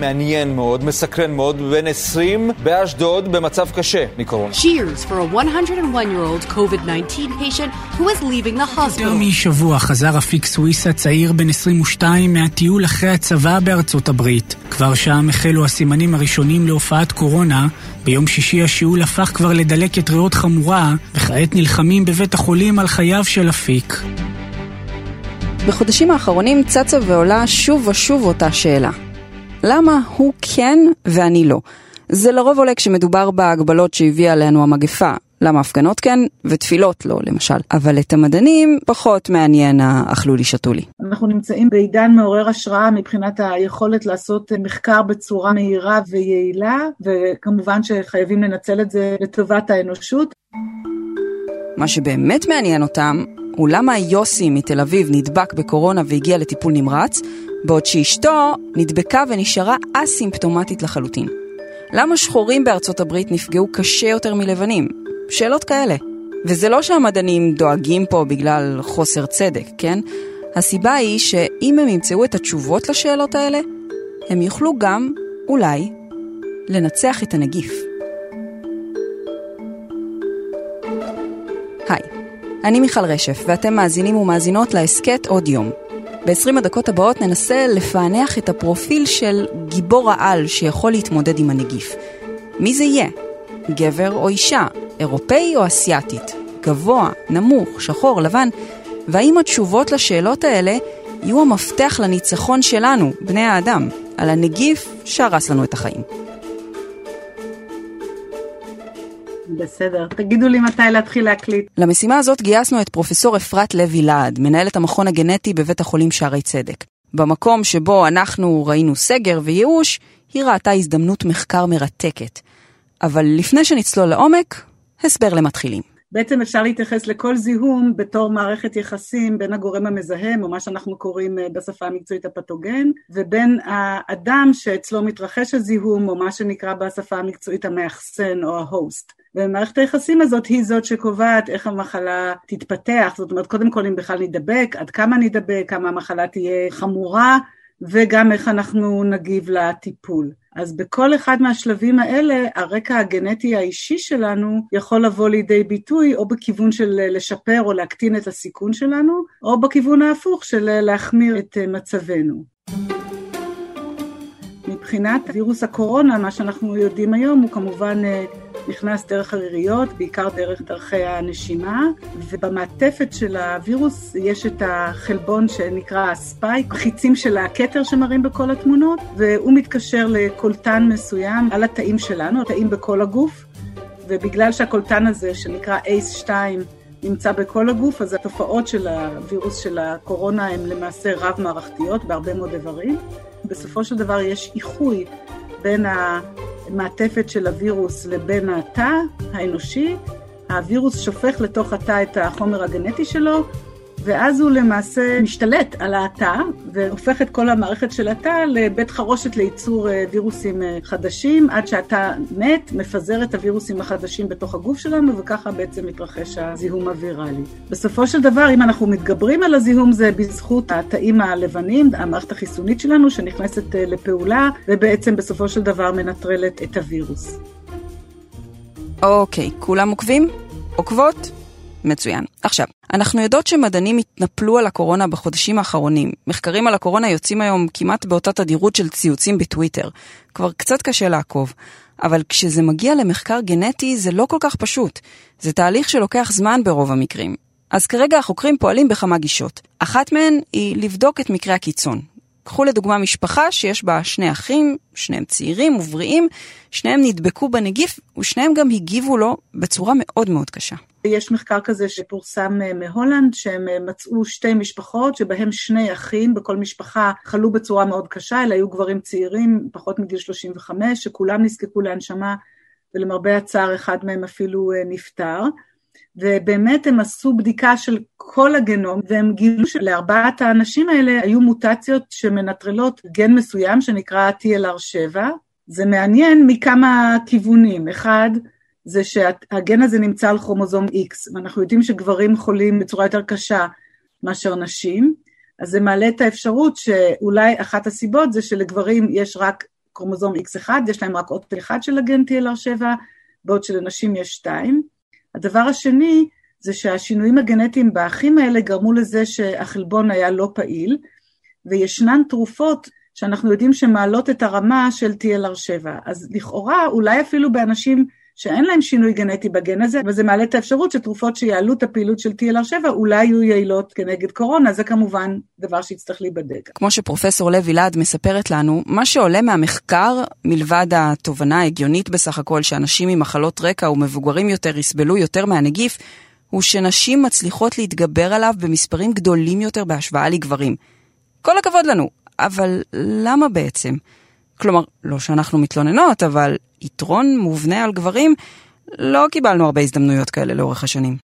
מעניין מאוד, מסקרן מאוד, בן 20 באשדוד במצב קשה מקורונה. Cheers for a 101-year-old COVID-19 patient who is leaving the יותר hospital. משבוע חזר אפיק סוויסה צעיר בן 22 מהטיול אחרי הצבא בארצות הברית. כבר שם החלו הסימנים הראשונים להופעת קורונה. ביום שישי השיעול הפך כבר לדלקת ריאות חמורה, וכעת נלחמים בבית החולים על חייו של אפיק. בחודשים האחרונים צצה ועולה שוב ושוב אותה שאלה. למה הוא כן ואני לא? זה לרוב עולה כשמדובר בהגבלות שהביאה עלינו המגפה. למה הפגנות כן ותפילות לא, למשל. אבל את המדענים פחות מעניין האכלו לי שתו לי. אנחנו נמצאים בעידן מעורר השראה מבחינת היכולת לעשות מחקר בצורה מהירה ויעילה, וכמובן שחייבים לנצל את זה לטובת האנושות. מה שבאמת מעניין אותם הוא למה יוסי מתל אביב נדבק בקורונה והגיע לטיפול נמרץ, בעוד שאשתו נדבקה ונשארה אסימפטומטית לחלוטין. למה שחורים בארצות הברית נפגעו קשה יותר מלבנים? שאלות כאלה. וזה לא שהמדענים דואגים פה בגלל חוסר צדק, כן? הסיבה היא שאם הם ימצאו את התשובות לשאלות האלה, הם יוכלו גם, אולי, לנצח את הנגיף. היי, אני מיכל רשף, ואתם מאזינים ומאזינות להסכת עוד יום. ב-20 הדקות הבאות ננסה לפענח את הפרופיל של גיבור העל שיכול להתמודד עם הנגיף. מי זה יהיה? גבר או אישה? אירופאי או אסיאתית? גבוה, נמוך, שחור, לבן? והאם התשובות לשאלות האלה יהיו המפתח לניצחון שלנו, בני האדם, על הנגיף שהרס לנו את החיים? בסדר, תגידו לי מתי להתחיל להקליט. למשימה הזאת גייסנו את פרופסור אפרת לוי להד, מנהלת המכון הגנטי בבית החולים שערי צדק. במקום שבו אנחנו ראינו סגר וייאוש, היא ראתה הזדמנות מחקר מרתקת. אבל לפני שנצלול לעומק, הסבר למתחילים. בעצם אפשר להתייחס לכל זיהום בתור מערכת יחסים בין הגורם המזהם, או מה שאנחנו קוראים אה, בשפה המקצועית הפתוגן, ובין האדם שאצלו מתרחש הזיהום, או מה שנקרא בשפה המקצועית המאחסן או ההוסט. ומערכת היחסים הזאת היא זאת שקובעת איך המחלה תתפתח, זאת אומרת קודם כל אם בכלל נדבק, עד כמה נדבק, כמה המחלה תהיה חמורה, וגם איך אנחנו נגיב לטיפול. אז בכל אחד מהשלבים האלה, הרקע הגנטי האישי שלנו יכול לבוא לידי ביטוי או בכיוון של לשפר או להקטין את הסיכון שלנו, או בכיוון ההפוך של להחמיר את מצבנו. מבחינת וירוס הקורונה, מה שאנחנו יודעים היום הוא כמובן נכנס דרך הריריות, בעיקר דרך דרכי הנשימה, ובמעטפת של הווירוס יש את החלבון שנקרא הספייק, חיצים של הכתר שמראים בכל התמונות, והוא מתקשר לקולטן מסוים על התאים שלנו, התאים בכל הגוף, ובגלל שהקולטן הזה שנקרא ACE2 נמצא בכל הגוף, אז התופעות של הווירוס של הקורונה הן למעשה רב-מערכתיות בהרבה מאוד איברים. בסופו של דבר יש איחוי בין המעטפת של הווירוס לבין התא האנושי, הווירוס שופך לתוך התא את החומר הגנטי שלו, ואז הוא למעשה משתלט על התא, והופך את כל המערכת של התא לבית חרושת לייצור וירוסים חדשים, עד שהתא מת, מפזר את הווירוסים החדשים בתוך הגוף שלנו, וככה בעצם מתרחש הזיהום הוויראלי. בסופו של דבר, אם אנחנו מתגברים על הזיהום, זה בזכות התאים הלבנים, המערכת החיסונית שלנו, שנכנסת לפעולה, ובעצם בסופו של דבר מנטרלת את הווירוס. אוקיי, כולם עוקבים? עוקבות? מצוין. עכשיו, אנחנו יודעות שמדענים התנפלו על הקורונה בחודשים האחרונים. מחקרים על הקורונה יוצאים היום כמעט באותה תדירות של ציוצים בטוויטר. כבר קצת קשה לעקוב. אבל כשזה מגיע למחקר גנטי זה לא כל כך פשוט. זה תהליך שלוקח זמן ברוב המקרים. אז כרגע החוקרים פועלים בכמה גישות. אחת מהן היא לבדוק את מקרי הקיצון. קחו לדוגמה משפחה שיש בה שני אחים, שניהם צעירים ובריאים, שניהם נדבקו בנגיף ושניהם גם הגיבו לו בצורה מאוד מאוד קשה. יש מחקר כזה שפורסם מהולנד, שהם מצאו שתי משפחות, שבהם שני אחים בכל משפחה חלו בצורה מאוד קשה, אלה היו גברים צעירים, פחות מגיל 35, שכולם נזקקו להנשמה, ולמרבה הצער אחד מהם אפילו נפטר. ובאמת הם עשו בדיקה של כל הגנום, והם גילו שלארבעת האנשים האלה היו מוטציות שמנטרלות גן מסוים שנקרא TLR7. זה מעניין מכמה כיוונים. אחד, זה שהגן הזה נמצא על כרומוזום X, ואנחנו יודעים שגברים חולים בצורה יותר קשה מאשר נשים, אז זה מעלה את האפשרות שאולי אחת הסיבות זה שלגברים יש רק כרומוזום X1, יש להם רק עוד אחד של הגן TLR7, בעוד שלנשים יש שתיים. הדבר השני זה שהשינויים הגנטיים באחים האלה גרמו לזה שהחלבון היה לא פעיל, וישנן תרופות שאנחנו יודעים שמעלות את הרמה של TLR7. אז לכאורה, אולי אפילו באנשים שאין להם שינוי גנטי בגן הזה, וזה מעלה את האפשרות שתרופות שיעלו את הפעילות של TLR7 אולי יהיו יעילות כנגד קורונה, זה כמובן דבר שיצטרך להיבדק. כמו שפרופסור לוי להד מספרת לנו, מה שעולה מהמחקר, מלבד התובנה ההגיונית בסך הכל שאנשים עם מחלות רקע ומבוגרים יותר יסבלו יותר מהנגיף, הוא שנשים מצליחות להתגבר עליו במספרים גדולים יותר בהשוואה לגברים. כל הכבוד לנו, אבל למה בעצם? כלומר, לא שאנחנו מתלוננות, אבל יתרון מובנה על גברים, לא קיבלנו הרבה הזדמנויות כאלה לאורך השנים.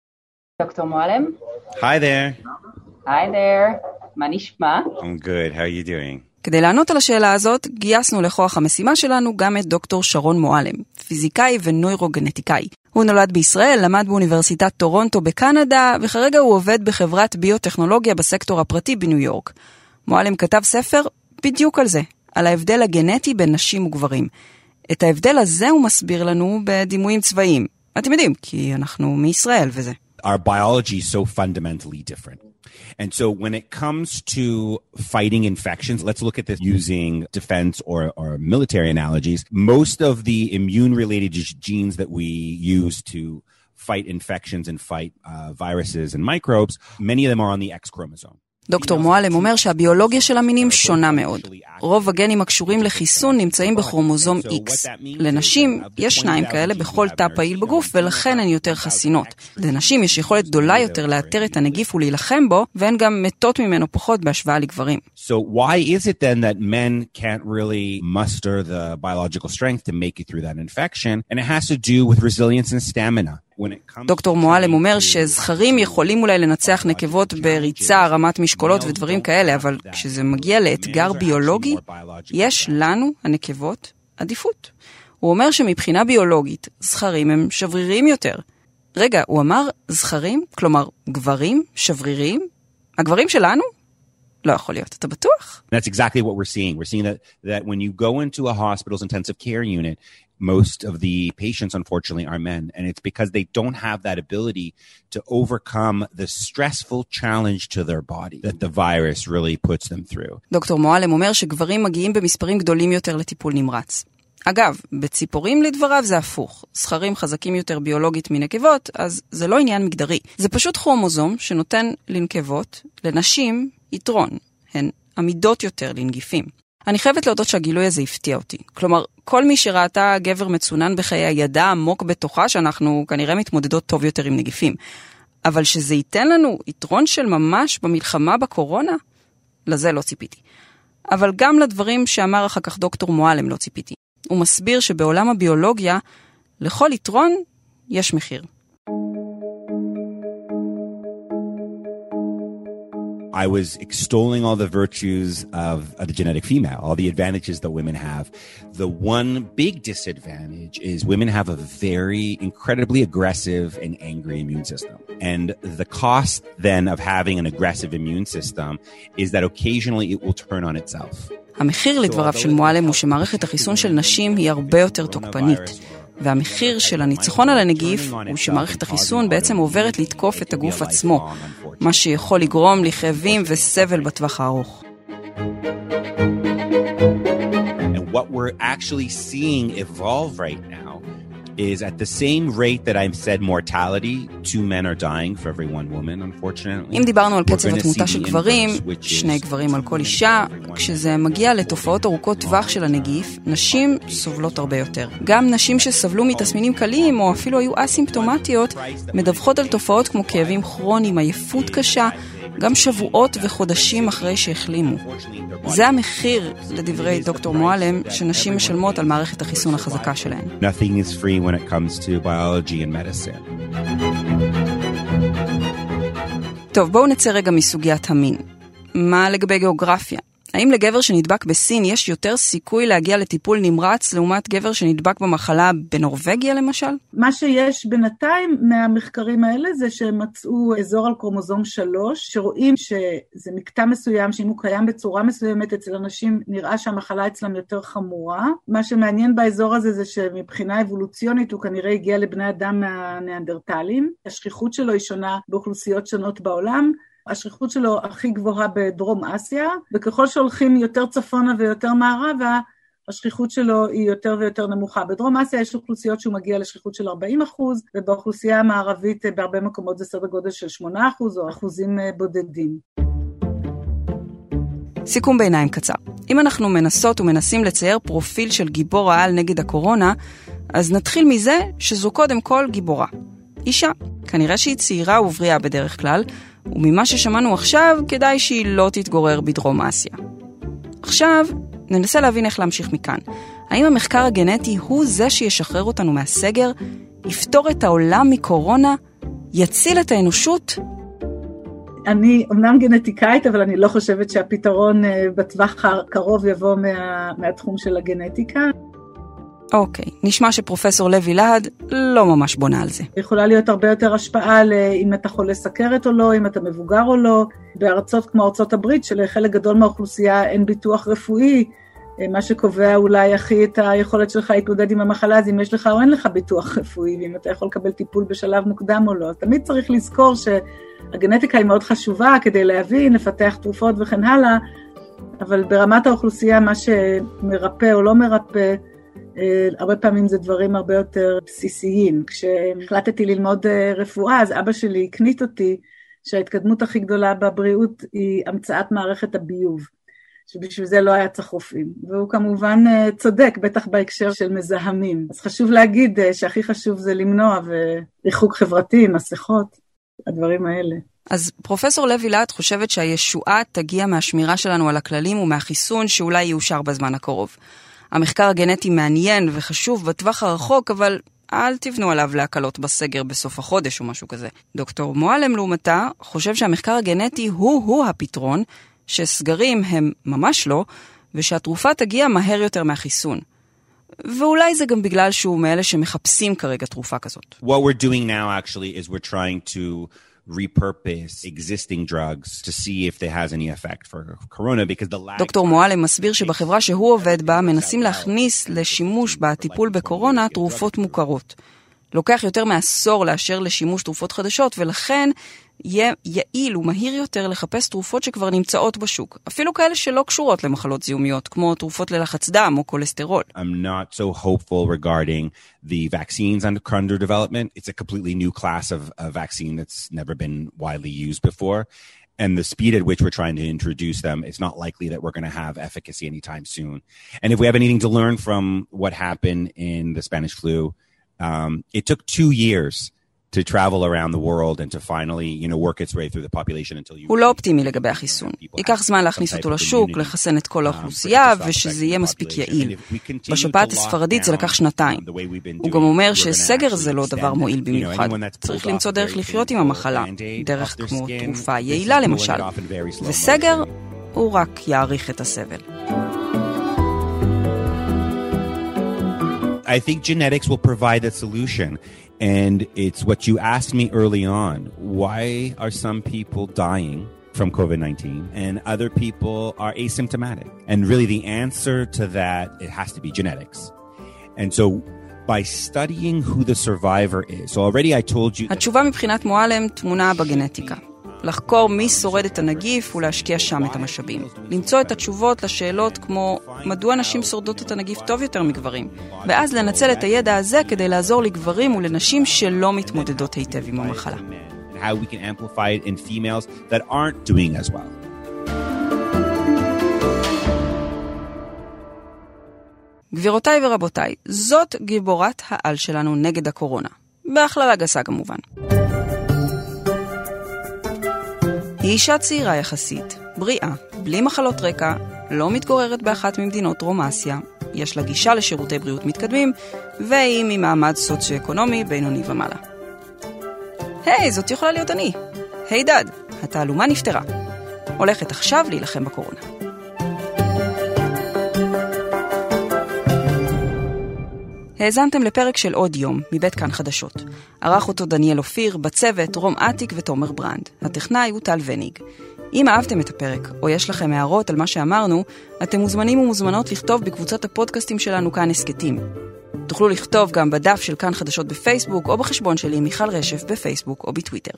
דוקטור מועלם? Hi there. היי there, מה נשמע? I'm good. How are you doing? כדי לענות על השאלה הזאת, גייסנו לכוח המשימה שלנו גם את דוקטור שרון מועלם, פיזיקאי ונוירוגנטיקאי. הוא נולד בישראל, למד באוניברסיטת טורונטו בקנדה, וכרגע הוא עובד בחברת ביוטכנולוגיה בסקטור הפרטי בניו יורק. מועלם כתב ספר בדיוק על זה, על ההבדל הגנטי בין נשים וגברים. את ההבדל הזה הוא מסביר לנו בדימויים צבאיים. אתם יודעים, כי אנחנו מישראל וזה. Our biology is so fundamentally different. And so when it comes to fighting infections, let's look at this using defense or, or military analogies. Most of the immune related genes that we use to fight infections and fight uh, viruses and microbes, many of them are on the X chromosome. דוקטור מועלם אומר שהביולוגיה של המינים שונה מאוד. רוב הגנים הקשורים לחיסון נמצאים בכרומוזום X. לנשים יש שניים כאלה בכל תא פעיל בגוף ולכן הן יותר חסינות. לנשים יש יכולת גדולה יותר לאתר את הנגיף ולהילחם בו, והן גם מתות ממנו פחות בהשוואה לגברים. Really. דוקטור מועלם אומר שזכרים יכולים אולי לנצח נקבות בריצה, הרמת משקולות ודברים כאלה, אבל כשזה מגיע לאתגר ביולוגי, יש לנו, הנקבות, עדיפות. הוא אומר שמבחינה ביולוגית, זכרים הם שבריריים יותר. רגע, הוא אמר זכרים? כלומר, גברים שבריריים? הגברים שלנו? לא יכול להיות, אתה בטוח? That's exactly what we're seeing. We're seeing that, that when you go into a hospital's intensive care unit, most of the patients, unfortunately, are men. And it's because they don't have that ability to overcome the stressful challenge to their body that the virus really puts them through. דוקטור מועלם אומר שגברים מגיעים במספרים גדולים יותר לטיפול נמרץ. אגב, בציפורים לדבריו זה הפוך. זכרים חזקים יותר ביולוגית מנקבות, אז זה לא עניין מגדרי. זה פשוט כרומוזום שנותן לנקבות, לנשים, יתרון. הן עמידות יותר לנגיפים. אני חייבת להודות שהגילוי הזה הפתיע אותי. כלומר, כל מי שראתה גבר מצונן בחיי ידע עמוק בתוכה שאנחנו כנראה מתמודדות טוב יותר עם נגיפים. אבל שזה ייתן לנו יתרון של ממש במלחמה בקורונה? לזה לא ציפיתי. אבל גם לדברים שאמר אחר כך דוקטור מועלם לא ציפיתי. הוא מסביר שבעולם הביולוגיה, לכל יתרון יש מחיר. I was extolling all the virtues of, of, the genetic female, all the advantages that women have. The one big disadvantage is women have a very incredibly aggressive and angry immune system. And the cost then of having an aggressive immune system is that occasionally it will turn on itself. המחיר לדבריו של מועלם הוא שמערכת החיסון של נשים היא הרבה יותר תוקפנית. והמחיר של הניצחון על הנגיף הוא שמערכת החיסון בעצם עוברת לתקוף את הגוף עצמו, מה שיכול לגרום לכאבים וסבל בטווח הארוך. What we're actually seeing evolve right now is at the same rate that I've said mortality, two men are dying for every one woman, unfortunately. אם דיברנו על קצב התמותה של גברים, שני גברים על כל אישה, כשזה מגיע לתופעות ארוכות טווח של הנגיף, נשים סובלות הרבה יותר. גם נשים שסבלו מתסמינים קלים, או אפילו היו אסימפטומטיות, מדווחות על תופעות כמו כאבים כרוניים, עייפות קשה, גם שבועות וחודשים אחרי שהחלימו. זה המחיר, לדברי דוקטור מועלם, שנשים משלמות על מערכת החיסון החזקה שלהן. טוב, בואו נצא רגע מסוגיית המין. מה לגבי גיאוגרפיה? האם לגבר שנדבק בסין יש יותר סיכוי להגיע לטיפול נמרץ לעומת גבר שנדבק במחלה בנורבגיה למשל? מה שיש בינתיים מהמחקרים האלה זה שהם מצאו אזור על קרומוזום 3, שרואים שזה מקטע מסוים, שאם הוא קיים בצורה מסוימת אצל אנשים, נראה שהמחלה אצלם יותר חמורה. מה שמעניין באזור הזה זה שמבחינה אבולוציונית הוא כנראה הגיע לבני אדם מהניאנדרטלים. השכיחות שלו היא שונה באוכלוסיות שונות בעולם. השכיחות שלו הכי גבוהה בדרום אסיה, וככל שהולכים יותר צפונה ויותר מערבה, השכיחות שלו היא יותר ויותר נמוכה. בדרום אסיה יש אוכלוסיות שהוא מגיע לשכיחות של 40 אחוז, ובאוכלוסייה המערבית בהרבה מקומות זה סדר גודל של 8 אחוז או אחוזים אה, בודדים. סיכום ביניים קצר. אם אנחנו מנסות ומנסים לצייר פרופיל של גיבור העל נגד הקורונה, אז נתחיל מזה שזו קודם כל גיבורה. אישה. כנראה שהיא צעירה ובריאה בדרך כלל, וממה ששמענו עכשיו, כדאי שהיא לא תתגורר בדרום אסיה. עכשיו, ננסה להבין איך להמשיך מכאן. האם המחקר הגנטי הוא זה שישחרר אותנו מהסגר, יפתור את העולם מקורונה, יציל את האנושות? אני אמנם גנטיקאית, אבל אני לא חושבת שהפתרון אה, בטווח הקרוב יבוא מה, מהתחום של הגנטיקה. אוקיי, נשמע שפרופסור לוי להד לא ממש בונה על זה. יכולה להיות הרבה יותר השפעה לאם אתה חולה סכרת או לא, אם אתה מבוגר או לא. בארצות כמו ארצות הברית, שלחלק גדול מהאוכלוסייה אין ביטוח רפואי, אה, מה שקובע אולי הכי את היכולת שלך להתמודד עם המחלה, זה אם יש לך או אין לך ביטוח רפואי, ואם אתה יכול לקבל טיפול בשלב מוקדם או לא. אז תמיד צריך לזכור שהגנטיקה היא מאוד חשובה כדי להבין, לפתח תרופות וכן הלאה, אבל ברמת האוכלוסייה, מה שמרפא או לא מרפא, אה, הרבה פעמים זה דברים הרבה יותר בסיסיים. כשהחלטתי ללמוד אה, רפואה, אז אבא שלי הקנית אותי שההתקדמות הכי גדולה בבריאות היא המצאת מערכת הביוב. שבשביל זה לא היה צריך רופאים. והוא כמובן אה, צודק, בטח בהקשר של מזהמים. אז חשוב להגיד שהכי חשוב זה למנוע וריחוק חברתי, מסכות, הדברים האלה. אז פרופסור לוי להט חושבת שהישועה תגיע מהשמירה שלנו על הכללים ומהחיסון שאולי יאושר בזמן הקרוב. המחקר הגנטי מעניין וחשוב בטווח הרחוק, אבל אל תבנו עליו להקלות בסגר בסוף החודש או משהו כזה. דוקטור מועלם לעומתה חושב שהמחקר הגנטי הוא-הוא הפתרון, שסגרים הם ממש לא, ושהתרופה תגיע מהר יותר מהחיסון. ואולי זה גם בגלל שהוא מאלה שמחפשים כרגע תרופה כזאת. What we're doing now actually is we're trying to repurpose existing drugs to see if there has any effect for corona because the lag... דוקטור מועלם מסביר שבחברה שהוא עובד בה מנסים להכניס לשימוש בטיפול בקורונה תרופות מוכרות. לוקח יותר מעשור לאשר לשימוש תרופות חדשות ולכן יהיה יעיל ומהיר יותר לחפש תרופות שכבר נמצאות בשוק, אפילו כאלה שלא קשורות למחלות זיהומיות, כמו תרופות ללחץ דם או כולסטרול. I'm not so hopeful regarding the vaccines under development. It's a completely new class of a vaccine that's never been widely used before. And the speed at which we're trying to introduce them, it's not likely that we're going to have efficacy anytime soon. And if we have anything to learn from what happened in the Spanish flu, um, it took two years to travel around the world and to finally, you know, work its way through the population until you... הוא לא אופטימי לגבי החיסון. ייקח זמן להכניס אותו לשוק, לחסן את כל האוכלוסייה, ושזה יהיה מספיק יעיל. בשפעת הספרדית זה לקח שנתיים. הוא גם אומר שסגר זה לא דבר מועיל במיוחד. צריך למצוא דרך לחיות עם המחלה, דרך כמו תרופה יעילה למשל. וסגר, הוא רק יאריך את הסבל. I think genetics will provide a solution. And it's what you asked me early on. Why are some people dying from COVID 19 and other people are asymptomatic? And really, the answer to that, it has to be genetics. And so, by studying who the survivor is, so already I told you. התשובה מבחינת מועלם טמונה בגנטיקה. לחקור מי שורד את הנגיף ולהשקיע שם את המשאבים. למצוא את התשובות לשאלות כמו מדוע נשים שורדות את הנגיף טוב יותר מגברים, ואז לנצל את הידע הזה כדי לעזור לגברים ולנשים שלא מתמודדות היטב עם המחלה. גבירותיי ורבותיי, זאת גיבורת העל שלנו נגד הקורונה. בהכללה גסה כמובן. היא אישה צעירה יחסית, בריאה, בלי מחלות רקע, לא מתגוררת באחת ממדינות דרום אסיה, יש לה גישה לשירותי בריאות מתקדמים, והיא ממעמד סוציו-אקונומי בינוני ומעלה. היי, זאת יכולה להיות אני. היי דד, התעלומה נפתרה. הולכת עכשיו להילחם בקורונה. האזנתם לפרק של עוד יום, מבית כאן חדשות. ערך אותו דניאל אופיר, בצוות רום אטיק ותומר ברנד. הטכנאי הוא טל וניג. אם אהבתם את הפרק, או יש לכם הערות על מה שאמרנו, אתם מוזמנים ומוזמנות לכתוב בקבוצת הפודקאסטים שלנו כאן הסכתים. תוכלו לכתוב גם בדף של כאן חדשות בפייסבוק, או בחשבון שלי מיכל רשף בפייסבוק או בטוויטר.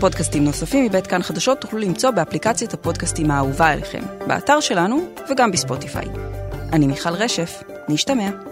פודקאסטים נוספים מבית כאן חדשות תוכלו למצוא באפליקציית הפודקאסטים האהובה עליכם, באתר שלנו וגם בספוטיפיי. אני מיכל רשף, נשתמע.